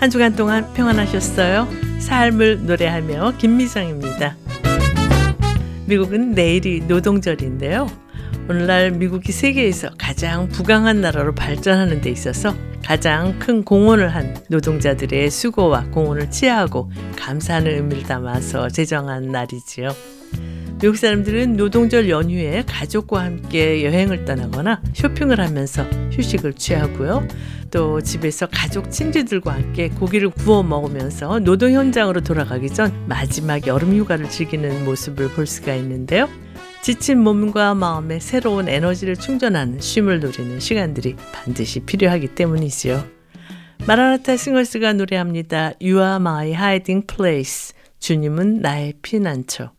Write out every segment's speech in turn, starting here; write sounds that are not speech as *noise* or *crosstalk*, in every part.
한 주간 동안 평안하셨어요? 삶을 노래하며 김미정입니다. 미국은 내일이 노동절인데요. 오늘날 미국이 세계에서 가장 부강한 나라로 발전하는 데 있어서 가장 큰 공헌을 한 노동자들의 수고와 공헌을 치하하고 감사하는 의미를 담아서 제정한 날이지요. 미국 사람들은 노동절 연휴에 가족과 함께 여행을 떠나거나 쇼핑을 하면서 휴식을 취하고요. 또 집에서 가족 친지들과 함께 고기를 구워 먹으면서 노동 현장으로 돌아가기 전 마지막 여름 휴가를 즐기는 모습을 볼 수가 있는데요. 지친 몸과 마음에 새로운 에너지를 충전하는 쉼을 누리는 시간들이 반드시 필요하기 때문이지요. 마라나타 싱어스가 노래합니다. You are my hiding place. 주님은 나의 피난처.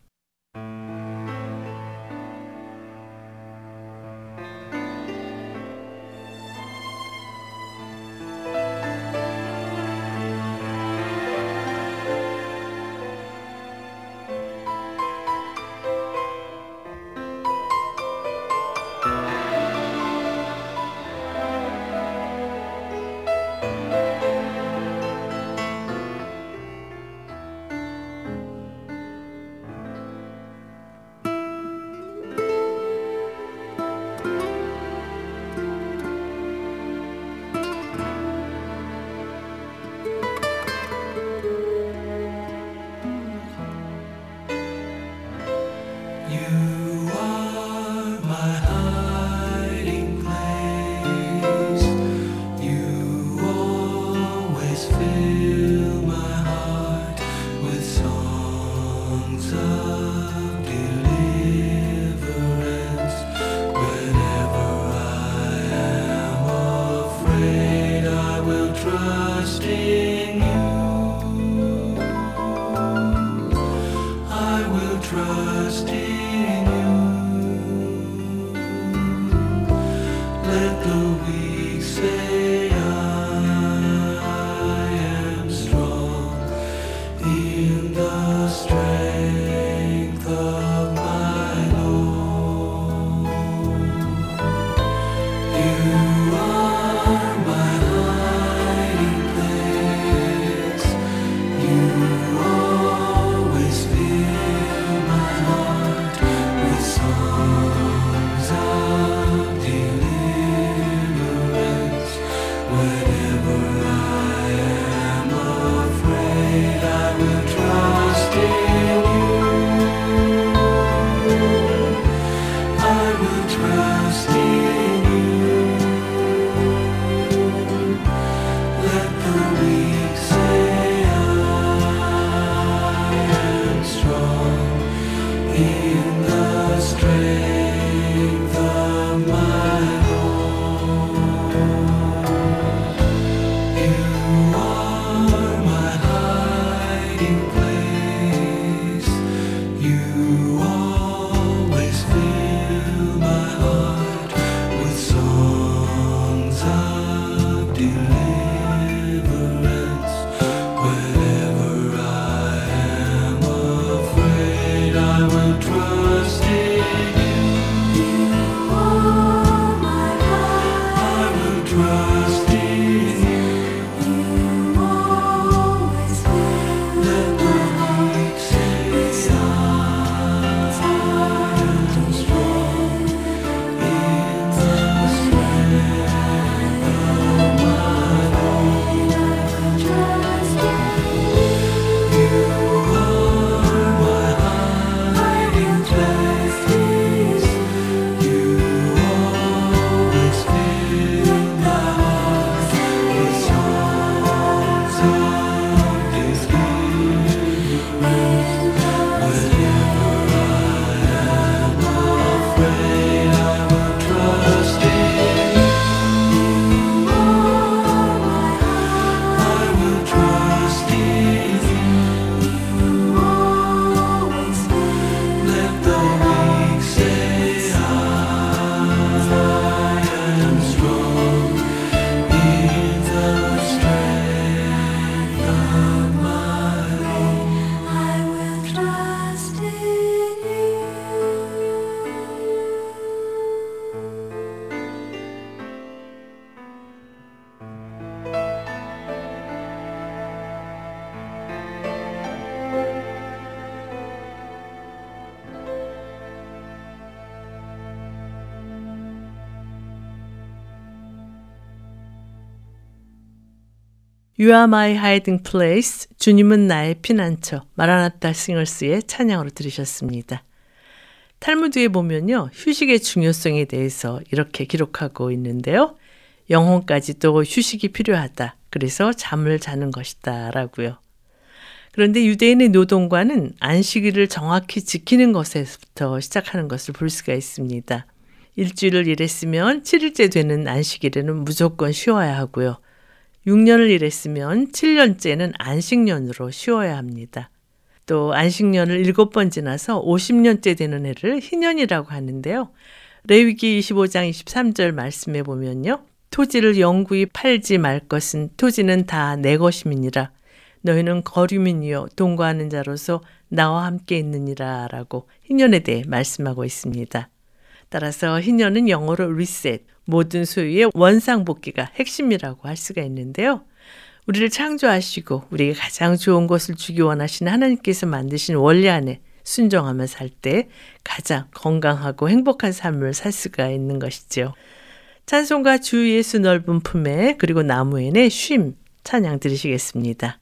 You are my hiding place. 주님은 나의 피난처. 마라나타 싱어스의 찬양으로 들으셨습니다. 탈무드에 보면요. 휴식의 중요성에 대해서 이렇게 기록하고 있는데요. 영혼까지도 휴식이 필요하다. 그래서 잠을 자는 것이다. 라고요. 그런데 유대인의 노동과는 안식일을 정확히 지키는 것에부터 시작하는 것을 볼 수가 있습니다. 일주일을 일했으면 7일째 되는 안식일에는 무조건 쉬어야 하고요. 6년을 일했으면 7년째는 안식년으로 쉬어야 합니다. 또 안식년을 7번 지나서 50년째 되는 해를 희년이라고 하는데요. 레위기 25장 23절 말씀에 보면요. 토지를 영구히 팔지 말 것은 토지는 다 내 것임이니라. 너희는 거류민이요 동거하는 자로서 나와 함께 있느니라 라고 희년에 대해 말씀하고 있습니다. 따라서 희년은 영어로 reset, 모든 소유의 원상복귀가 핵심이라고 할 수가 있는데요. 우리를 창조하시고 우리에게 가장 좋은 것을 주기 원하시는 하나님께서 만드신 원리 안에 순종하며 살 때 가장 건강하고 행복한 삶을 살 수가 있는 것이죠. 찬송가 주 예수 넓은 품에 그리고 나무엔의 쉼 찬양 들으시겠습니다.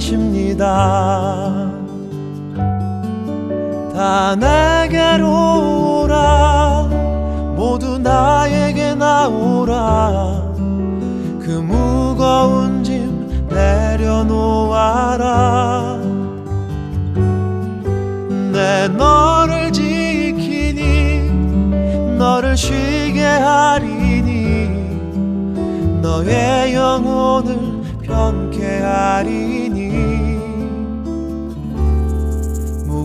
나타내십니다. 다 내게로 오라. 모두 나에게 나오라. 그 무거운 짐 내려놓아라. 내 너를 지키니 너를 쉬게 하리니 너의 영혼을 편케 하리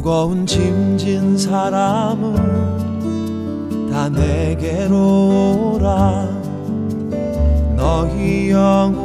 무거운 짐진 사람은 다 내게로 오라. 너희 영혼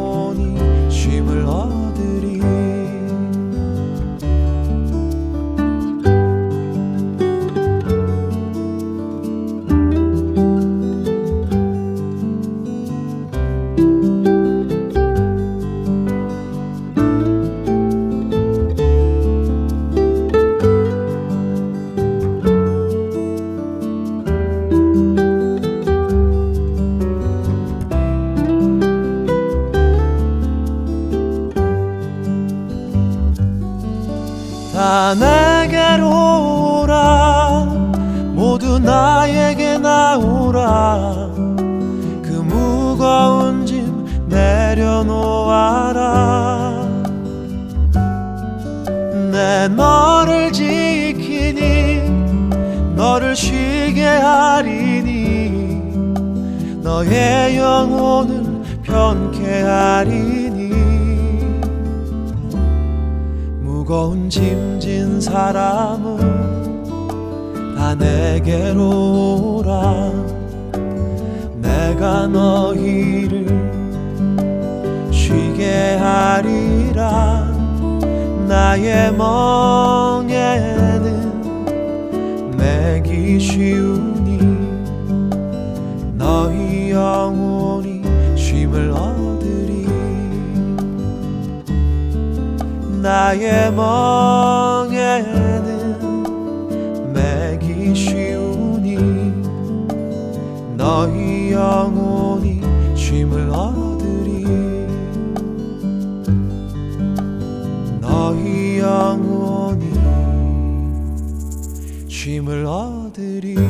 내게로 오라. 내가 너희를 쉬게 하리라. 나의 멍에는 매기 쉬우니 너희 영혼이 쉼을 얻으리. 나의 멍에는 영혼이 쉼을 얻으리. 너희 영혼이 쉼을 얻으리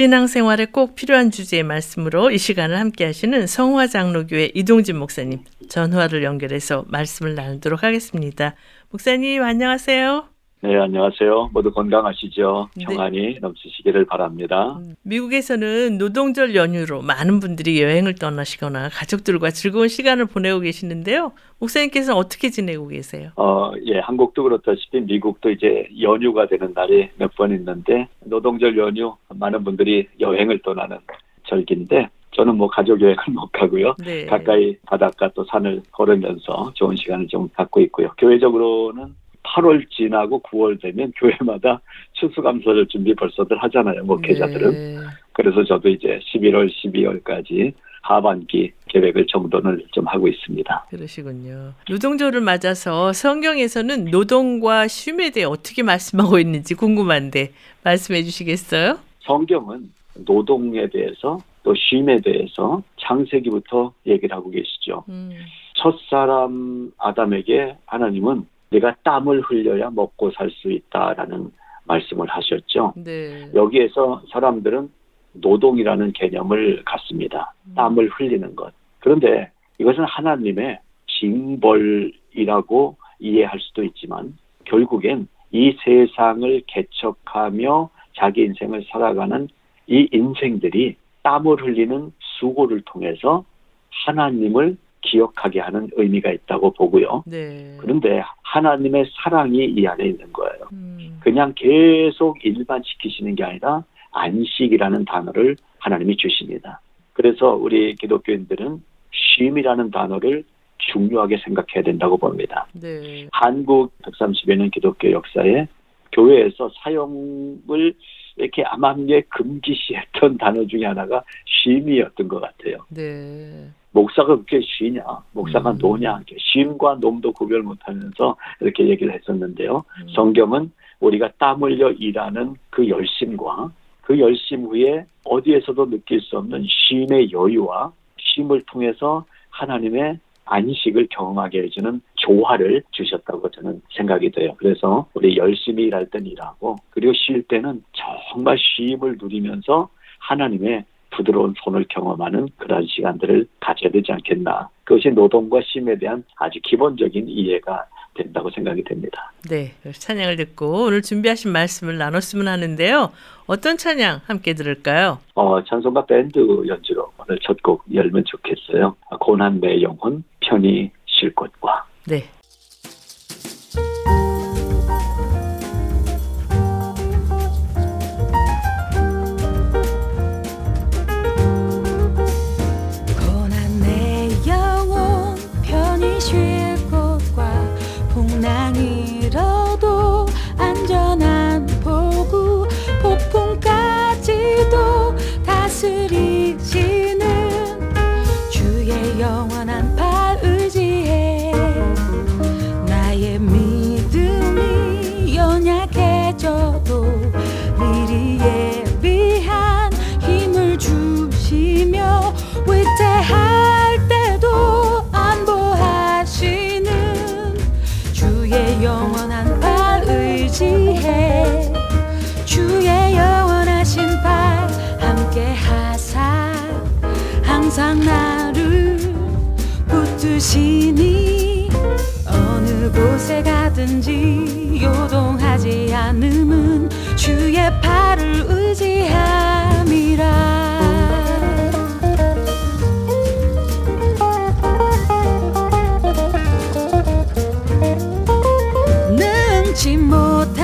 신앙생활에 꼭 필요한 주제의 말씀으로 이 시간을 함께 하시는 성화장로교회 이동진 목사님 전화를 연결해서 말씀을 나누도록 하겠습니다. 목사님 안녕하세요. 네, 안녕하세요. 모두 건강하시죠? 네. 평안이 넘치시기를 바랍니다. 미국에서는 노동절 연휴로 많은 분들이 여행을 떠나시거나 가족들과 즐거운 시간을 보내고 계시는데요. 목사님께서는 어떻게 지내고 계세요? 어, 예, 한국도 그렇다시피 미국도 이제 연휴가 되는 날이 몇 번 있는데 노동절 연휴 많은 분들이 여행을 떠나는 절기인데 저는 뭐 가족 여행을 *laughs* 못 가고요. 네. 가까이 바닷가 또 산을 걸으면서 좋은 시간을 좀 갖고 있고요. 교회적으로는 8월 지나고 9월 되면 교회마다 추수감사절 준비 벌써들 하잖아요. 목회자들은. 네. 그래서 저도 이제 11월, 12월까지 하반기 계획을 정돈을 좀 하고 있습니다. 그러시군요. 노동절을 맞아서 성경에서는 노동과 쉼에 대해 어떻게 말씀하고 있는지 궁금한데 말씀해 주시겠어요? 성경은 노동에 대해서 또 쉼에 대해서 창세기부터 얘기를 하고 계시죠. 음, 첫 사람 아담에게 하나님은 내가 땀을 흘려야 먹고 살 수 있다라는 말씀을 하셨죠. 네. 여기에서 사람들은 노동이라는 개념을 갖습니다. 땀을 흘리는 것. 그런데 이것은 하나님의 징벌이라고 이해할 수도 있지만 결국엔 이 세상을 개척하며 자기 인생을 살아가는 이 인생들이 땀을 흘리는 수고를 통해서 하나님을 기억하게 하는 의미가 있다고 보고요. 네. 그런데 하나님의 사랑이 이 안에 있는 거예요. 음, 그냥 계속 일만 시키시는 게 아니라 안식이라는 단어를 하나님이 주십니다. 그래서 우리 기독교인들은 쉼이라는 단어를 중요하게 생각해야 된다고 봅니다. 네. 한국 130여 년 기독교 역사에 교회에서 사용을 이렇게 암암리에 금기시했던 단어 중에 하나가 쉼이었던 것 같아요. 네. 목사가 그렇게 쉬냐, 목사가 음. 노냐, 이렇게 쉼과 놈도 구별 못하면서 이렇게 얘기를 했었는데요. 음, 성경은 우리가 땀 흘려 일하는 그 열심과 그 열심 후에 어디에서도 느낄 수 없는 쉼의 여유와 쉼을 통해서 하나님의 안식을 경험하게 해주는 조화를 주셨다고 저는 생각이 돼요. 그래서 우리 열심히 일할 땐 일하고 그리고 쉴 때는 정말 쉼을 누리면서 하나님의 부드러운 손을 경험하는 그런 시간들을 가져야 되지 않겠나. 그것이 노동과 쉼에 대한 아주 기본적인 이해가 된다고 생각이 됩니다. 네. 찬양을 듣고 오늘 준비하신 말씀을 나눴으면 하는데요. 어떤 찬양 함께 들을까요? 어, 찬송가 밴드 연주로 오늘 첫 곡 열면 좋겠어요. 고난 내 영혼 편히 쉴 곳과 네. 붙드시니 어느 곳에 가든지 요동하지 않음은 주의 팔을 의지함이라. 능치 못한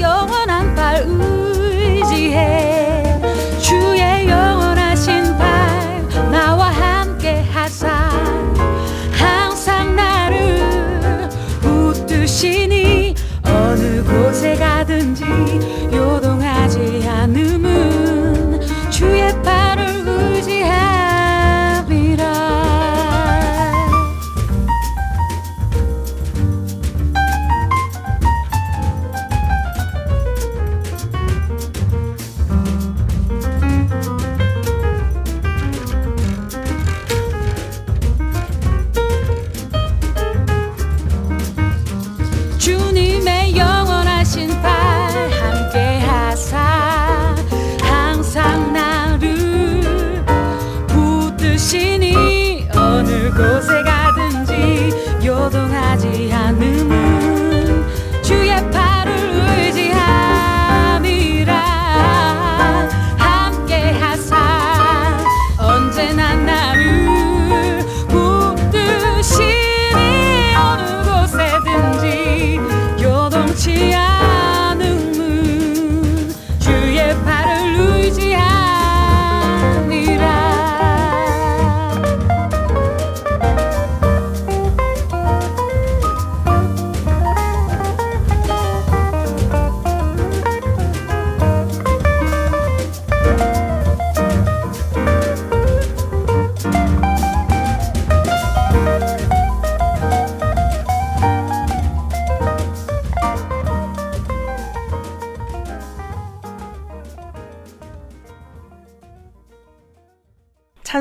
영원한 팔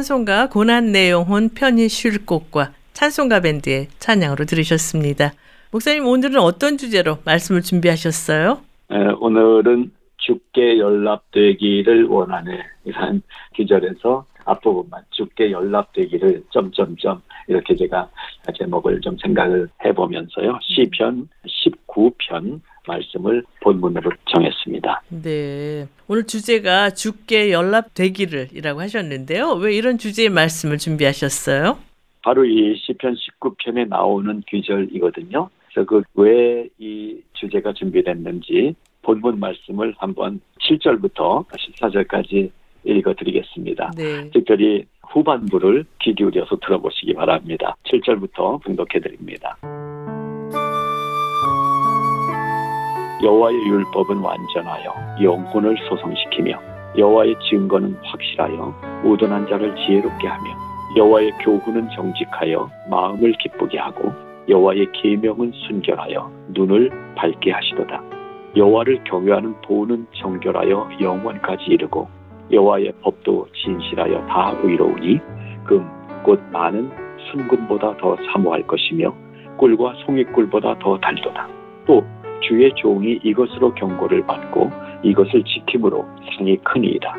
찬송가 고난 내용혼 편히 쉴 곳과 찬송가 밴드의 찬양으로 들으셨습니다. 목사님 오늘은 어떤 주제로 말씀을 준비하셨어요? 에, 오늘은 죽게 연락되기를 원하네 이런 기절에서 앞부분만 죽게 연락되기를 점점점 이렇게 제가 제목을 좀 생각을 해보면서요 시편 19편 말씀을 본문으로 정했습니다. 네. 오늘 주제가 죽게 연락되기를이라고 하셨는데요. 왜 이런 주제의 말씀을 준비하셨어요? 바로 이 시편 19편에 나오는 귀절이거든요. 그래서 그 왜 이 주제가 준비됐는지 본문 말씀을 한번 7절부터 14절까지 읽어드리겠습니다. 네. 특별히 후반부를 귀 기울여서 들어보시기 바랍니다. 7절부터 분독해드립니다. 여호와의 율법은 완전하여 영혼을 소성시키며 여호와의 증거는 확실하여 우둔한 자를 지혜롭게 하며 여호와의 교훈은 정직하여 마음을 기쁘게 하고 여호와의 계명은 순결하여 눈을 밝게 하시도다. 여호와를 경외하는 도는 정결하여 영원까지 이르고 여호와의 법도 진실하여 다 의로우니 금 곧 많은 순금보다 더 사모할 것이며 꿀과 송이꿀보다 더 달도다. 또 주의 종이 이것으로 경고를 받고 이것을 지킴으로 상이 크니이다.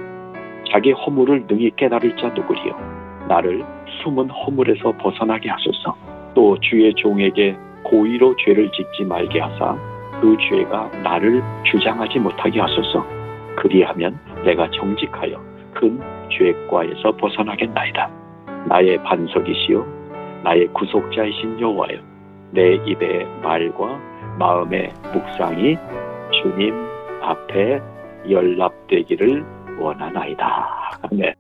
자기 허물을 능히 깨달을 자 누구리요? 나를 숨은 허물에서 벗어나게 하소서. 또 주의 종에게 고의로 죄를 짓지 말게 하사 그 죄가 나를 주장하지 못하게 하소서. 그리하면 내가 정직하여 큰 죄과에서 벗어나겠나이다. 나의 반석이시요 나의 구속자이신 여호와여 내 입의 말과 마음의 묵상이 주님 앞에 연락되기를 원하나이다. 네.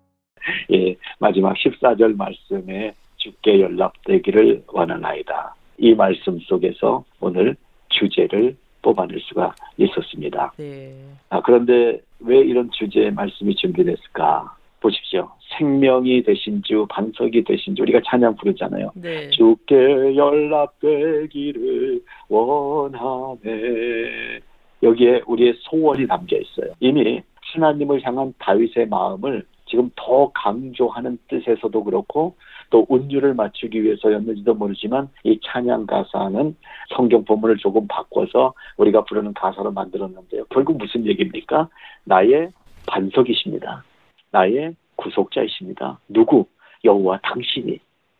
예, 마지막 14절 말씀에 주께 연락되기를 원하나이다. 이 말씀 속에서 오늘 주제를 뽑아낼 수가 있었습니다. 네. 아, 그런데 왜 이런 주제의 말씀이 준비됐을까? 보십시오. 생명이 되신 주, 반석이 되신 주, 우리가 찬양 부르잖아요. 네. 주께 연락되기를 원하네. 여기에 우리의 소원이 담겨 있어요. 이미 하나님을 향한 다윗의 마음을 지금 더 강조하는 뜻에서도 그렇고 또 운율을 맞추기 위해서였는지도 모르지만 이 찬양 가사는 성경 본문을 조금 바꿔서 우리가 부르는 가사로 만들었는데요. 결국 무슨 얘기입니까? 나의 반석이십니다. 나의 구속자이십니다. 누구? 여호와 당신이.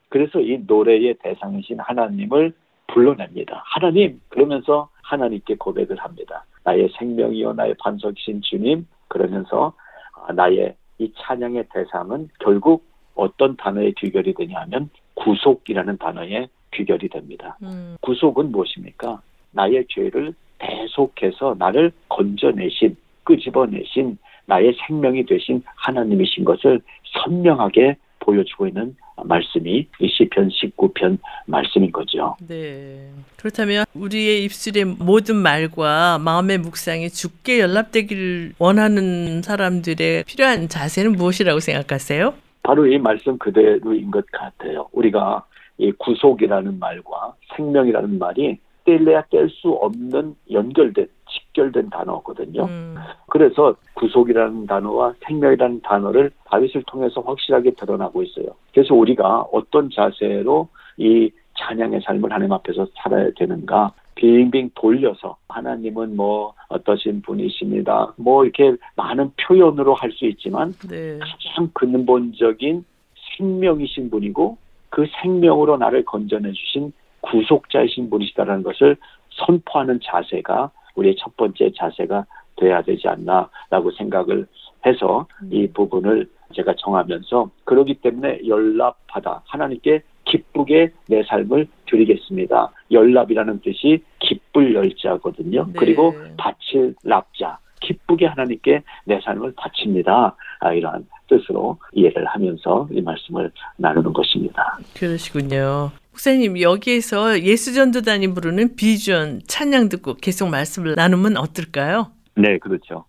그래서 이 노래의 대상이신 하나님을 불러냅니다. 하나님 그러면서 하나님께 고백을 합니다. 나의 생명이요 나의 반석이신 주님 그러면서 아, 나의 이 찬양의 대상은 결국 어떤 단어에 귀결이 되냐면 구속이라는 단어에 귀결이 됩니다. 음, 구속은 무엇입니까? 나의 죄를 대속해서 나를 건져내신, 끄집어내신 나의 생명이 되신 하나님이신 것을 선명하게 보여주고 있는 말씀이 이 시편 19편 말씀인 거죠. 네. 그렇다면 우리의 입술의 모든 말과 마음의 묵상이 죽게 연락되기를 원하는 사람들의 필요한 자세는 무엇이라고 생각하세요? 바로 이 말씀 그대로인 것 같아요. 우리가 이 구속이라는 말과 생명이라는 말이 뗄래야 뗄 수 없는 연결된 직결된 단어거든요. 음, 그래서 구속이라는 단어와 생명이라는 단어를 다윗을 통해서 확실하게 드러나고 있어요. 그래서 우리가 어떤 자세로 이 찬양의 삶을 하나님 앞에서 살아야 되는가? 빙빙 돌려서 하나님은 뭐 어떠신 분이십니다. 뭐 이렇게 많은 표현으로 할 수 있지만 네. 가장 근본적인 생명이신 분이고 그 생명으로 나를 건져내 주신 구속자이신 분이시다라는 것을 선포하는 자세가 우리의 첫 번째 자세가 돼야 되지 않나라고 생각을 해서 이 부분을 제가 정하면서 그러기 때문에 연락하다 하나님께 기쁘게 내 삶을 드리겠습니다. 연락이라는 뜻이 기쁠 열자거든요. 네. 그리고 바칠 납자 기쁘게 하나님께 내 삶을 바칩니다. 아, 이러한 뜻으로 이해를 하면서 이 말씀을 나누는 것입니다. 그러시군요. 목사님 여기에서 예수전도단이 부르는 비전 찬양 듣고 계속 말씀을 나누면 어떨까요? 네, 그렇죠.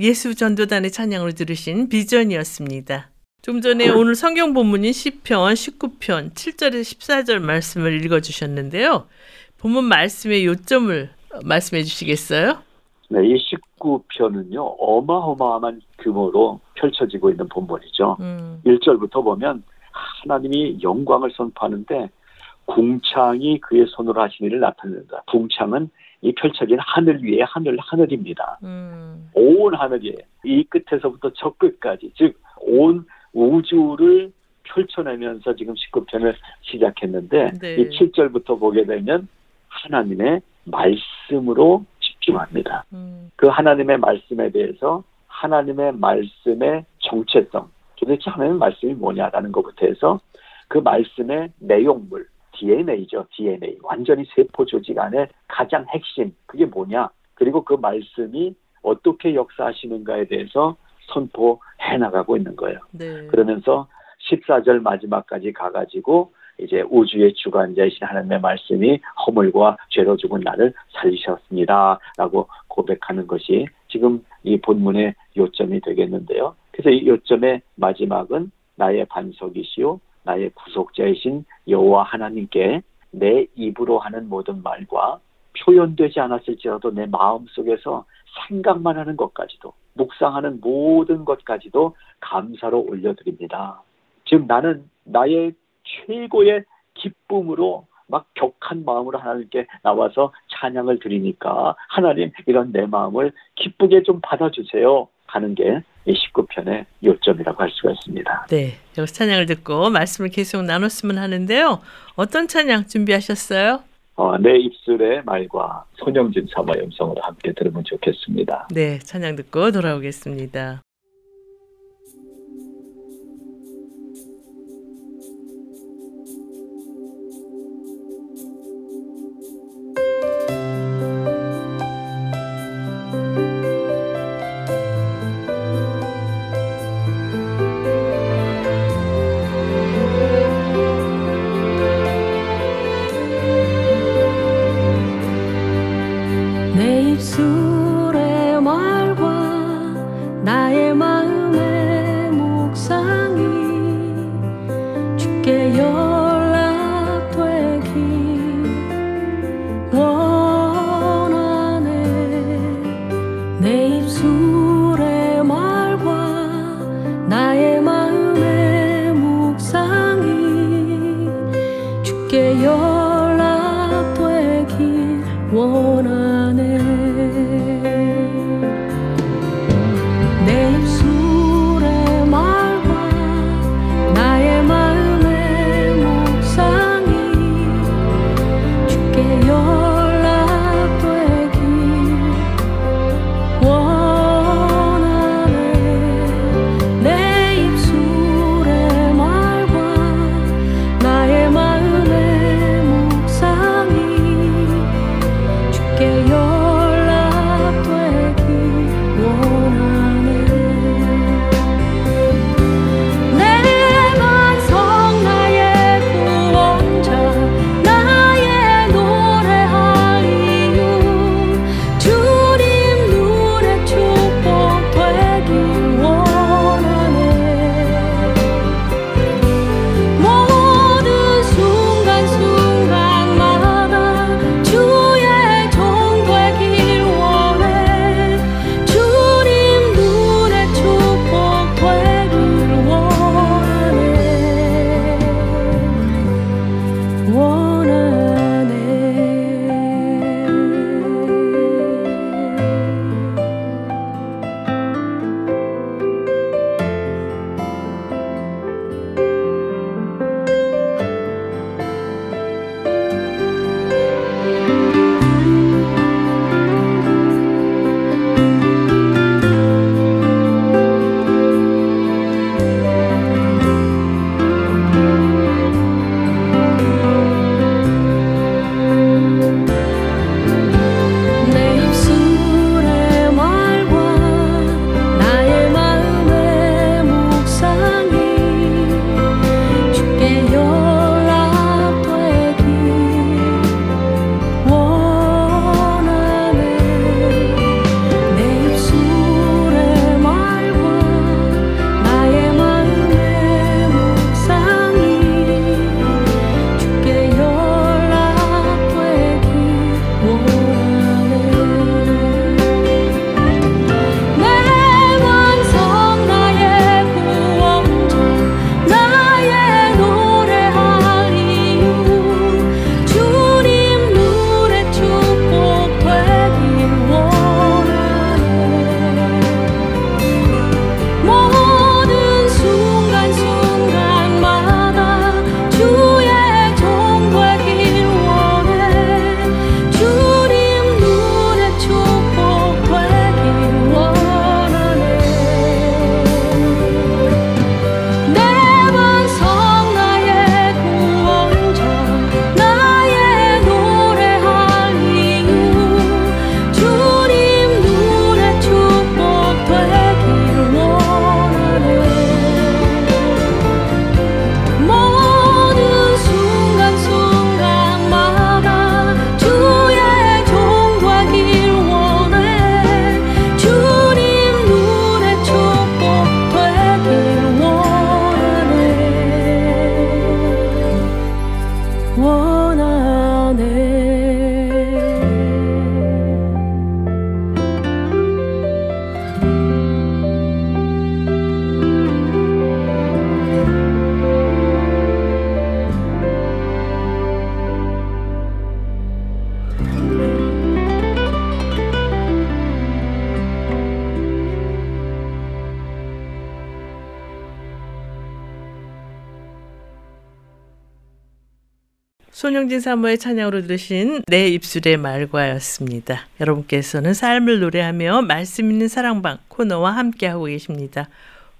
예수 전도단의 찬양으로 들으신 비전이었습니다. 좀 전에 오늘 성경 본문인 시편 19편 7절에서 14절 말씀을 읽어 주셨는데요. 본문 말씀의 요점을 말씀해 주시겠어요? 네, 이 19편은요, 어마어마한 규모로 펼쳐지고 있는 본문이죠. 음, 1절부터 보면 하나님이 영광을 선포하는데 궁창이 그의 손으로 하신 일을 나타낸다. 궁창은 이 펼쳐진 하늘 위에 하늘, 하늘입니다. 음, 온 하늘이 이 끝에서부터 저 끝까지, 즉, 온 우주를 펼쳐내면서 지금 19편을 시작했는데, 네. 이 7절부터 보게 되면 하나님의 말씀으로 집중합니다. 음, 그 하나님의 말씀에 대해서 하나님의 말씀의 정체성, 도대체 하나님의 말씀이 뭐냐라는 것부터 해서 그 말씀의 내용물, DNA죠, DNA. 완전히 세포 조직 안에 가장 핵심, 그게 뭐냐. 그리고 그 말씀이 어떻게 역사하시는가에 대해서 선포해 나가고 있는 거예요. 네. 그러면서 14절 마지막까지 가가지고 이제 우주의 주관자이신 하나님의 말씀이 허물과 죄로 죽은 나를 살리셨습니다. 라고 고백하는 것이 지금 이 본문의 요점이 되겠는데요. 그래서 이 요점의 마지막은 나의 반석이시요 나의 구속자이신 여호와 하나님께 내 입으로 하는 모든 말과 표현되지 않았을지라도 내 마음 속에서 생각만 하는 것까지도 묵상하는 모든 것까지도 감사로 올려드립니다. 지금 나는 나의 최고의 기쁨으로 막 격한 마음으로 하나님께 나와서 찬양을 드리니까 하나님 이런 내 마음을 기쁘게 좀 받아주세요 하는 게 이 19편의 요점이라고 할 수가 있습니다. 네, 여기서 찬양을 듣고 말씀을 계속 나눴으면 하는데요. 어떤 찬양 준비하셨어요? 어, 내 입술의 말과 손영진 사마 음성으로 함께 들으면 좋겠습니다. 네, 찬양 듣고 돌아오겠습니다. 손영진 사모의 찬양으로 들으신 내 입술의 말과였습니다. 여러분께서는 삶을 노래하며 말씀 있는 사랑방 코너와 함께하고 계십니다.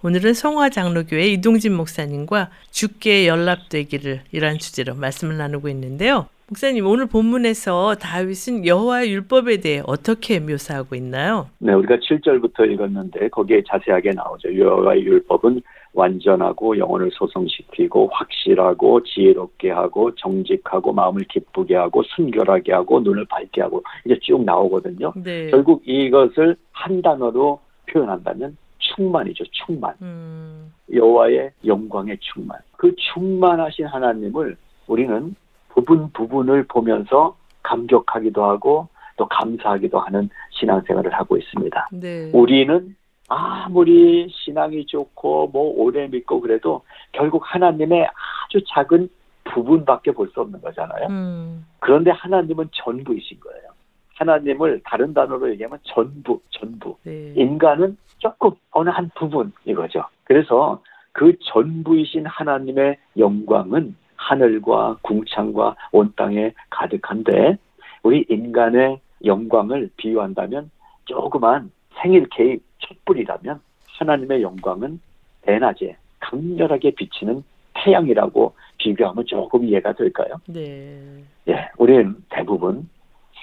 오늘은 성화장로교회 이동진 목사님과 죽게 연락되기를 이란 주제로 말씀을 나누고 있는데요. 목사님 오늘 본문에서 다윗은 여호와의 율법에 대해 어떻게 묘사하고 있나요? 네, 우리가 7절부터 읽었는데 거기에 자세하게 나오죠. 여호와의 율법은 완전하고 영혼을 소성시키고 확실하고 지혜롭게 하고 정직하고 마음을 기쁘게 하고 순결하게 하고 눈을 밝게 하고 이제 쭉 나오거든요. 네. 결국 이것을 한 단어로 표현한다면 충만이죠. 충만. 음, 여호와의 영광의 충만. 그 충만하신 하나님을 우리는 부분 부분을 보면서 감격하기도 하고 또 감사하기도 하는 신앙생활을 하고 있습니다. 네. 우리는 아무리 신앙이 좋고 뭐 오래 믿고 그래도 결국 하나님의 아주 작은 부분밖에 볼 수 없는 거잖아요. 음, 그런데 하나님은 전부이신 거예요. 하나님을 다른 단어로 얘기하면 전부, 전부. 네. 인간은 조금 어느 한 부분 이거죠. 그래서 그 전부이신 하나님의 영광은 하늘과 궁창과 온 땅에 가득한데 우리 인간의 영광을 비유한다면 조그만 생일 케이크 촛불이라면 하나님의 영광은 대낮에 강렬하게 비치는 태양이라고 비교하면 조금 이해가 될까요? 네. 예, 우리는 대부분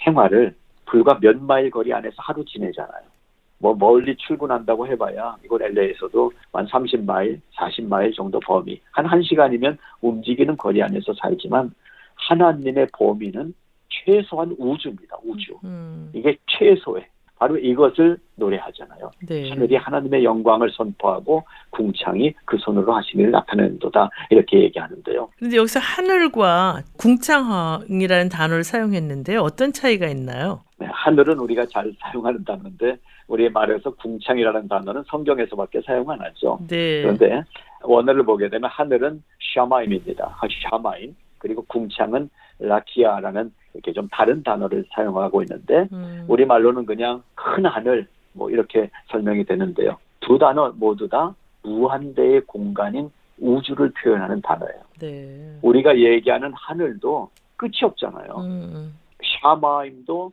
생활을 불과 몇 마일 거리 안에서 하루 지내잖아요. 뭐 멀리 출근한다고 해봐야 이곳 LA에서도 한 30마일, 40마일 정도 범위, 한 1시간이면 움직이는 거리 안에서 살지만 하나님의 범위는 최소한 우주입니다. 우주. 음, 이게 최소의 바로 이것을 노래하잖아요. 네. 하늘이 하나님의 영광을 선포하고 궁창이 그 손으로 하신 일을 나타내는도다 이렇게 얘기하는데요. 근데 여기서 하늘과 궁창이라는 단어를 사용했는데 어떤 차이가 있나요? 네, 하늘은 우리가 잘 사용하는 단어인데 우리의 말에서 궁창이라는 단어는 성경에서밖에 사용 안 하죠. 네. 그런데 원어를 보게 되면 하늘은 샤마임입니다. 샤마임 그리고 궁창은 라키아라는 이렇게 좀 다른 단어를 사용하고 있는데 음, 우리 말로는 그냥 큰 하늘 뭐 이렇게 설명이 되는데요. 두 단어 모두 다 무한대의 공간인 우주를 표현하는 단어예요. 네. 우리가 얘기하는 하늘도 끝이 없잖아요. 음, 샤마임도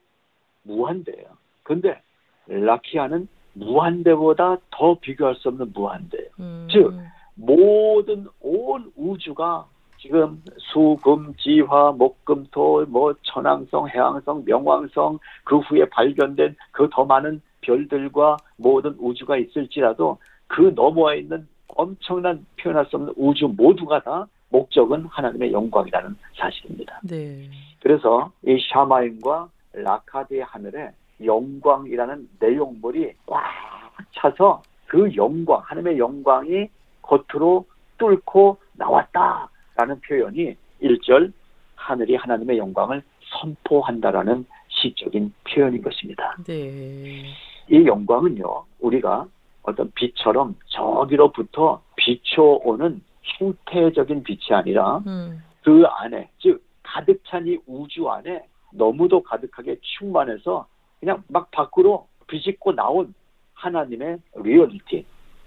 무한대예요. 근데 라키아는 무한대보다 더 비교할 수 없는 무한대예요. 음, 즉, 모든 온 우주가 지금 수, 금, 지 화, 목, 금, 토, 뭐 천왕성, 해왕성, 명왕성 그 후에 발견된 그 더 많은 별들과 모든 우주가 있을지라도 그 너머에 있는 엄청난 표현할 수 없는 우주 모두가 다 목적은 하나님의 영광이라는 사실입니다. 네. 그래서 이 샤마임과 라카드의 하늘에 영광이라는 내용물이 꽉 차서 그 영광, 하나님의 영광이 겉으로 뚫고 나왔다 라는 표현이 1절 하늘이 하나님의 영광을 선포한다라는 시적인 표현인 것입니다. 네. 이 영광은요, 우리가 어떤 빛처럼 저기로부터 비춰오는 형태적인 빛이 아니라 음, 그 안에, 즉, 가득 찬 이 우주 안에 너무도 가득하게 충만해서 그냥 막 밖으로 비집고 나온 하나님의 리얼리티,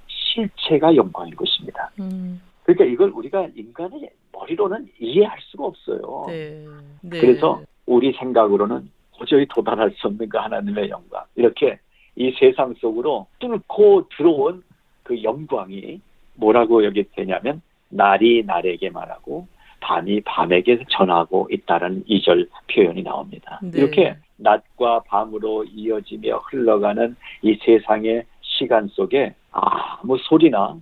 실체가 영광인 것입니다. 음, 그러니까 이걸 우리가 인간의 머리로는 이해할 수가 없어요. 네. 네. 그래서 우리 생각으로는 도저히 도달할 수 없는 그 하나님의 영광. 이렇게 이 세상 속으로 뚫고 들어온 그 영광이 뭐라고 여기 되냐면 날이 날에게 말하고 밤이 밤에게 전하고 있다는 이절 표현이 나옵니다. 네. 이렇게 낮과 밤으로 이어지며 흘러가는 이 세상의 시간 속에 아무 소리나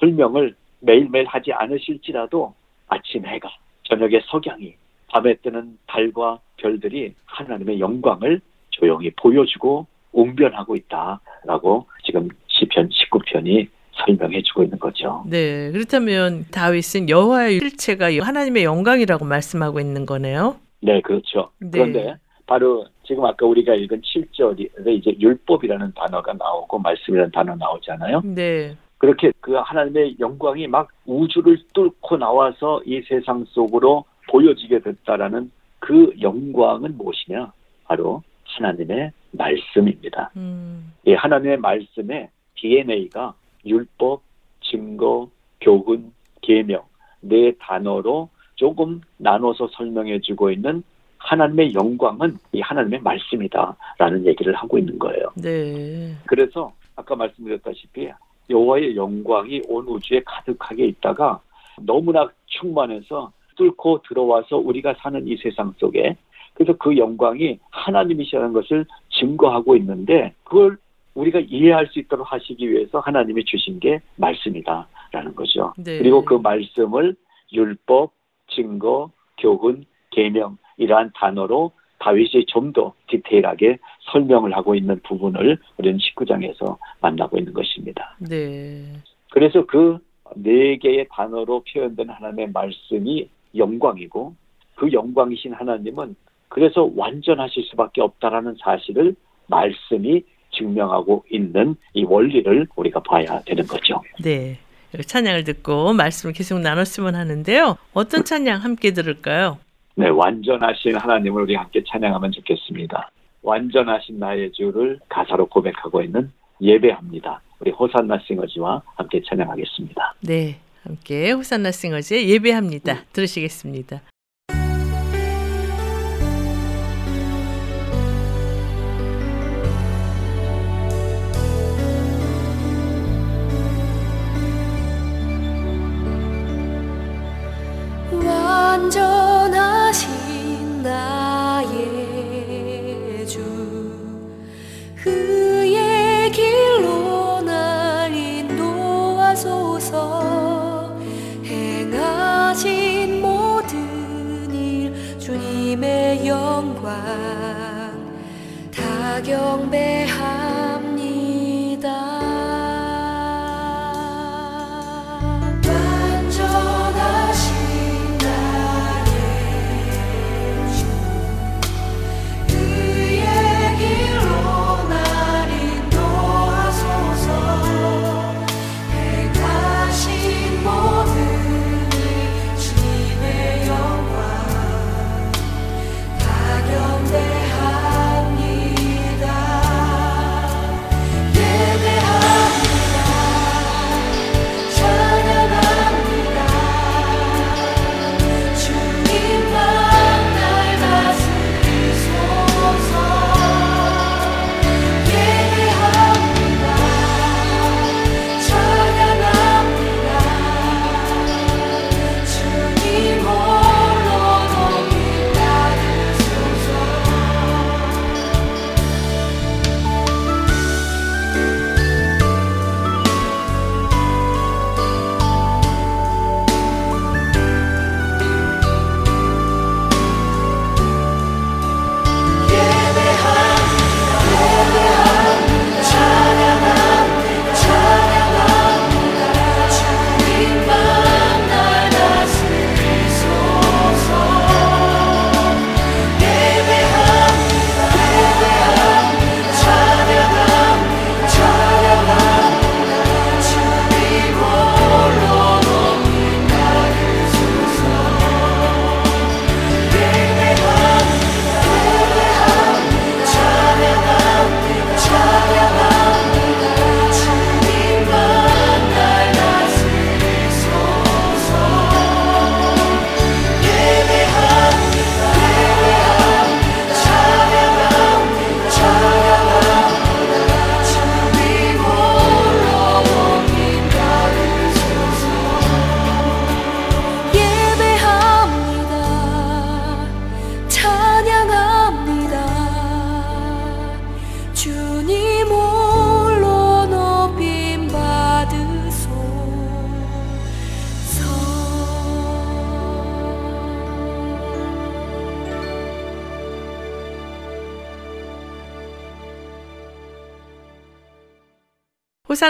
설명을 매일매일 하지 않으실지라도 아침 해가, 저녁의 석양이, 밤에 뜨는 달과 별들이 하나님의 영광을 조용히 보여주고 웅변하고 있다라고 지금 시편 19편이 설명해주고 있는 거죠. 네. 그렇다면 다윗은 여호와의 실체가 하나님의 영광이라고 말씀하고 있는 거네요. 네, 그렇죠. 네. 그런데 바로 지금 아까 우리가 읽은 7절에 이제 율법이라는 단어가 나오고 말씀이라는 단어 나오잖아요. 네. 그렇게 그 하나님의 영광이 막 우주를 뚫고 나와서 이 세상 속으로 보여지게 됐다라는 그 영광은 무엇이냐? 바로 하나님의 말씀입니다. 음, 이 하나님의 말씀의 DNA가 율법, 증거, 교훈, 계명 네 단어로 조금 나눠서 설명해 주고 있는 하나님의 영광은 이 하나님의 말씀이다라는 얘기를 하고 있는 거예요. 네. 그래서 아까 말씀드렸다시피 여호와의 영광이 온 우주에 가득하게 있다가 너무나 충만해서 뚫고 들어와서 우리가 사는 이 세상 속에 그래서 그 영광이 하나님이시라는 것을 증거하고 있는데 그걸 우리가 이해할 수 있도록 하시기 위해서 하나님이 주신 게 말씀이다라는 거죠. 네. 그리고 그 말씀을 율법, 증거, 교훈, 계명 이러한 단어로 다윗이 좀 더 디테일하게 설명을 하고 있는 부분을 우리는 19장에서 만나고 있는 것입니다. 네. 그래서 그 네 개의 단어로 표현된 하나님의 말씀이 영광이고 그 영광이신 하나님은 그래서 완전하실 수밖에 없다라는 사실을 말씀이 증명하고 있는 이 원리를 우리가 봐야 되는 거죠. 네. 찬양을 듣고 말씀을 계속 나눴으면 하는데요. 어떤 찬양 함께 들을까요? 네, 완전하신 하나님을 우리 함께 찬양하면 좋겠습니다. 완전하신 나의 주를 가사로 고백하고 있는 예배합니다. 우리 호산나 싱어지와 함께 찬양하겠습니다. 네. 함께 호산나 싱어즈의 예배합니다. 들으시겠습니다.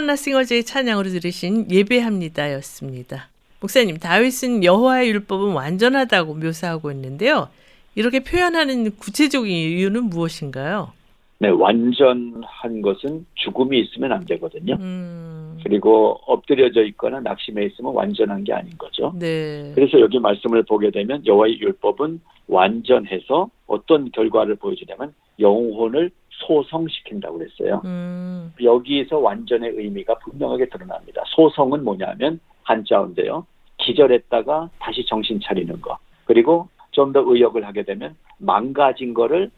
호산나 싱어즈의 찬양으로 들으신 예배합니다였습니다. 목사님, 다윗은 여호와의 율법은 완전하다고 묘사하고 있는데요. 이렇게 표현하는 구체적인 이유는 무엇인가요? 네, 완전한 것은 죽음이 있으면 안 되거든요. 음, 그리고 엎드려져 있거나 낙심해 있으면 완전한 게 아닌 거죠. 네. 그래서 여기 말씀을 보게 되면 여호와의 율법은 완전해서 어떤 결과를 보여주냐면 영혼을 소성시킨다고 그랬어요. 음, 여기에서 완전의 의미가 분명하게 드러납니다. 소성은 뭐냐면 한자인데요. 기절했다가 다시 정신 차리는 거. 그리고 좀 더 의역을 하게 되면 망가진 거를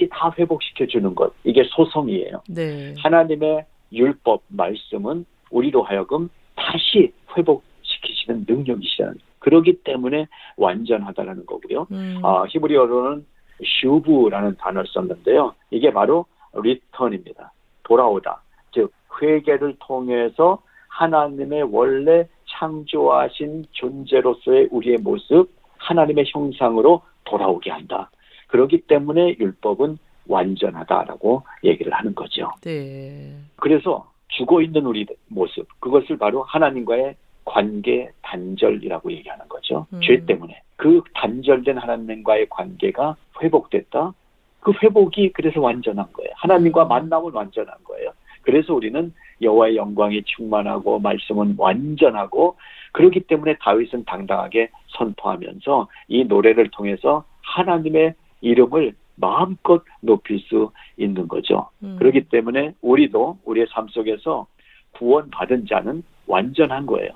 다시 다 회복시켜 주는 것. 이게 소성이에요. 네. 하나님의 율법 말씀은 우리로 하여금 다시 회복시키시는 능력이시라는 그러기 때문에 완전하다라는 거고요. 음. 아, 히브리어로는 슈브라는 단어를 썼는데요. 이게 바로 리턴입니다. 돌아오다. 즉 회개를 통해서 하나님의 원래 창조하신 존재로서의 우리의 모습, 하나님의 형상으로 돌아오게 한다. 그렇기 때문에 율법은 완전하다라고 얘기를 하는 거죠. 네. 그래서 죽어 있는 우리 모습, 그것을 바로 하나님과의 관계 단절이라고 얘기하는 거죠. 음. 죄 때문에. 그 단절된 하나님과의 관계가 회복됐다. 그 회복이 그래서 완전한 거예요. 하나님과 음. 만남은 완전한 거예요. 그래서 우리는 여호와의 영광이 충만하고 말씀은 완전하고 그렇기 때문에 다윗은 당당하게 선포하면서 이 노래를 통해서 하나님의 이름을 마음껏 높일 수 있는 거죠. 음. 그렇기 때문에 우리도 우리의 삶 속에서 구원받은 자는 완전한 거예요.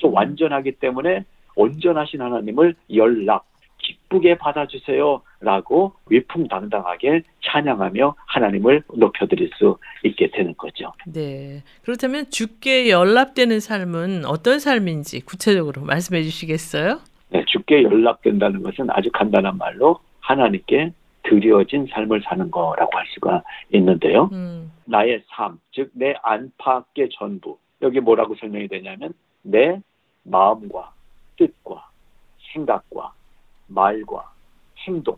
또 완전하기 때문에 온전하신 하나님을 연락, 기쁘게 받아주세요. 라고 위풍당당하게 찬양하며 하나님을 높여드릴 수 있게 되는 거죠. 네. 그렇다면 주께 연락되는 삶은 어떤 삶인지 구체적으로 말씀해 주시겠어요? 네, 주께 연락된다는 것은 아주 간단한 말로 하나님께 드려진 삶을 사는 거라고 할 수가 있는데요. 음. 나의 삶, 즉 내 안팎의 전부. 여기 뭐라고 설명이 되냐면 내 마음과 뜻과 생각과 말과 행동,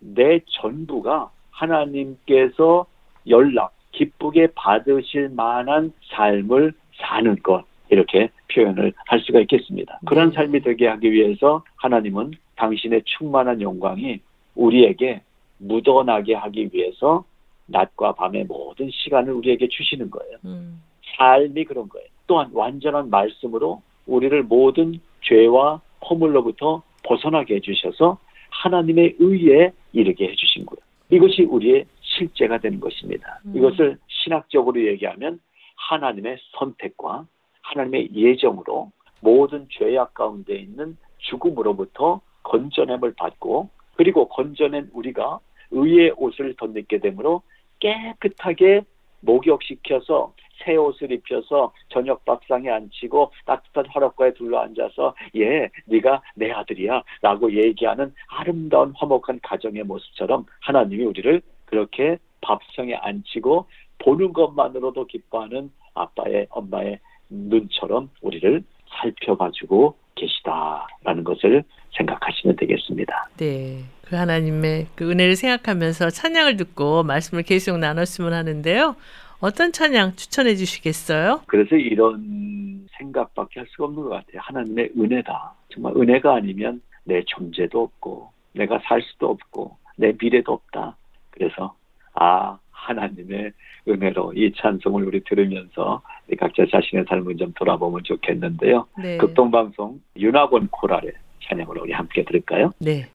내 전부가 하나님께서 연락, 기쁘게 받으실 만한 삶을 사는 것. 이렇게 표현을 할 수가 있겠습니다. 그런 네. 삶이 되게 하기 위해서 하나님은 당신의 충만한 영광이 우리에게 묻어나게 하기 위해서 낮과 밤의 모든 시간을 우리에게 주시는 거예요. 음. 삶이 그런 거예요. 또한 완전한 말씀으로 우리를 모든 죄와 허물로부터 벗어나게 해주셔서 하나님의 의에 이르게 해주신 거예요. 이것이 우리의 실제가 되는 것입니다. 음. 이것을 신학적으로 얘기하면 하나님의 선택과 하나님의 예정으로 모든 죄악 가운데 있는 죽음으로부터 건져냄을 받고 그리고 건져낸 우리가 의의 옷을 덧입게 되므로 깨끗하게 목욕시켜서 새 옷을 입혀서 저녁 밥상에 앉히고 따뜻한 화롯가에 둘러앉아서 예 네가 내 아들이야 라고 얘기하는 아름다운 화목한 가정의 모습처럼 하나님이 우리를 그렇게 밥상에 앉히고 보는 것만으로도 기뻐하는 아빠의 엄마의 눈처럼 우리를 살펴봐주고 계시다라는 것을 생각하시면 되겠습니다. 네. 그 하나님의 그 은혜를 생각하면서 찬양을 듣고 말씀을 계속 나눴으면 하는데요. 어떤 찬양 추천해 주시겠어요? 그래서 이런 생각밖에 할 수가 없는 것 같아요. 하나님의 은혜다. 정말 은혜가 아니면 내 존재도 없고 내가 살 수도 없고 내 미래도 없다. 그래서 아 하나님의 은혜로 이 찬송을 우리 들으면서 각자 자신의 삶을 좀 돌아보면 좋겠는데요. 네. 극동방송 윤학원 코랄의 찬양을 우리 함께 들을까요? 네.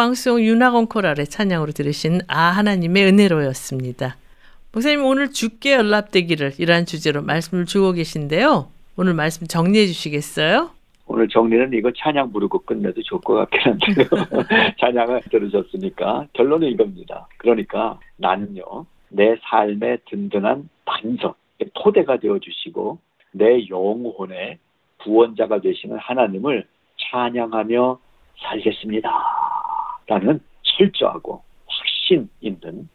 방송 윤학원 코랄의 찬양으로 들으신 아 하나님의 은혜로였습니다. 목사님 오늘 주께 연락되기를 이란 주제로 말씀을 주고 계신데요. 오늘 말씀 정리해 주시겠어요? 오늘 정리는 이거 찬양 부르고 끝내도 좋을 것 같긴 한데요. *laughs* 찬양을 들으셨으니까 결론은 이겁니다. 그러니까 나는요, 내 삶의 든든한 반석, 토대가 되어 주시고 내 영혼의 구원자가 되시는 하나님을 찬양하며 살겠습니다. 라는 철저하고 확신 있는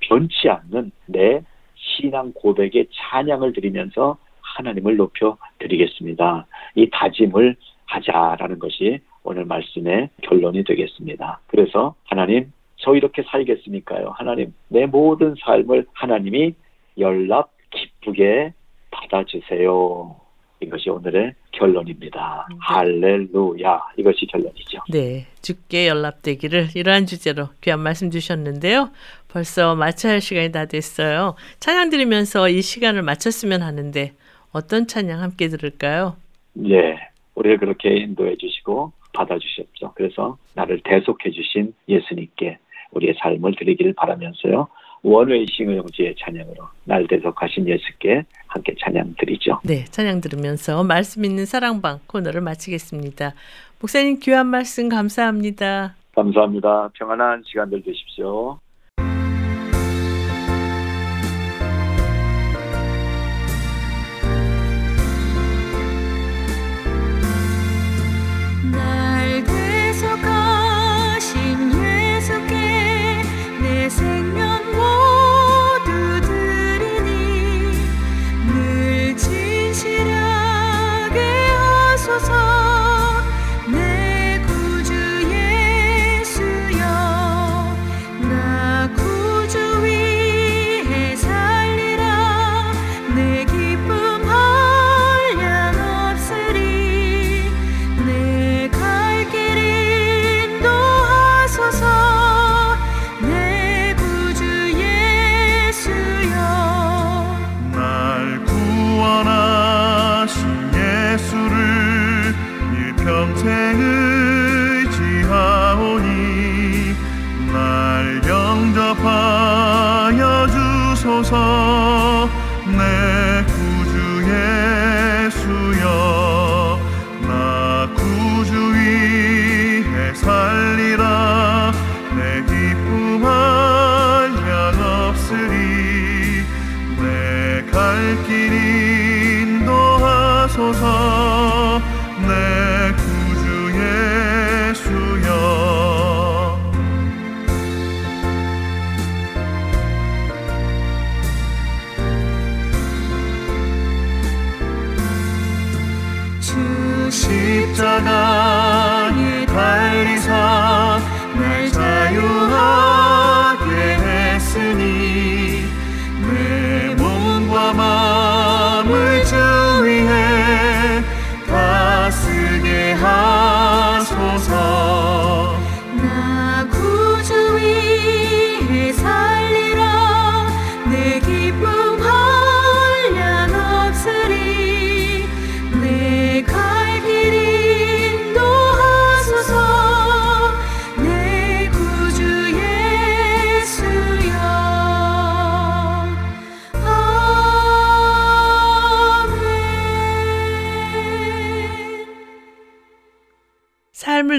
변치 않는 내 신앙 고백의 찬양을 드리면서 하나님을 높여 드리겠습니다. 이 다짐을 하자라는 것이 오늘 말씀의 결론이 되겠습니다. 그래서 하나님, 저 이렇게 살겠습니까요? 하나님, 내 모든 삶을 하나님이 연락 기쁘게 받아주세요. 이것이 오늘의 결론입니다. 네. 할렐루야. 이것이 결론이죠. 네, 주께 연락되기를 이러한 주제로 귀한 말씀 주셨는데요. 벌써 마쳐야 할 시간이 다 됐어요. 찬양 드리면서 이 시간을 마쳤으면 하는데 어떤 찬양 함께 들을까요? 예. 우리를 그렇게 인도해 주시고 받아 주셨죠. 그래서 나를 대속해 주신 예수님께 우리의 삶을 드리기를 바라면서요. 원웨이싱의 형제의 찬양으로 날 대속하신 예수께 함께 찬양 드리죠. 네, 찬양 들으면서 말씀 있는 사랑방 코너를 마치겠습니다. 목사님 귀한 말씀 감사합니다. 감사합니다. 평안한 시간들 되십시오.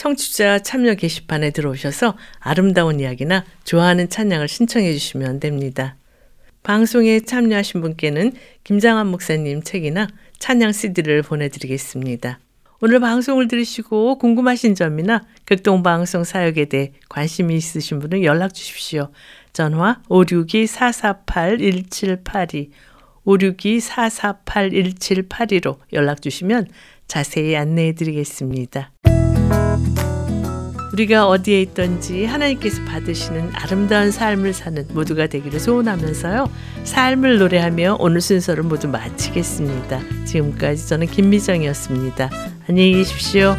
청취자 참여 게시판에 들어오셔서 아름다운 이야기나 좋아하는 찬양을 신청해 주시면 됩니다. 방송에 참여하신 분께는 김장한 목사님 책이나 찬양 CD를 보내드리겠습니다. 오늘 방송을 들으시고 궁금하신 점이나 극동방송 사역에 대해 관심이 있으신 분은 연락 주십시오. 전화 562-448-1782, 562-448-1782로 연락 주시면 자세히 안내해 드리겠습니다. 우리가 어디에 있든지 하나님께서 받으시는 아름다운 삶을 사는 모두가 되기를 소원하면서요. 삶을 노래하며 오늘 순서를 모두 마치겠습니다. 지금까지 저는 김미정이었습니다. 안녕히 계십시오.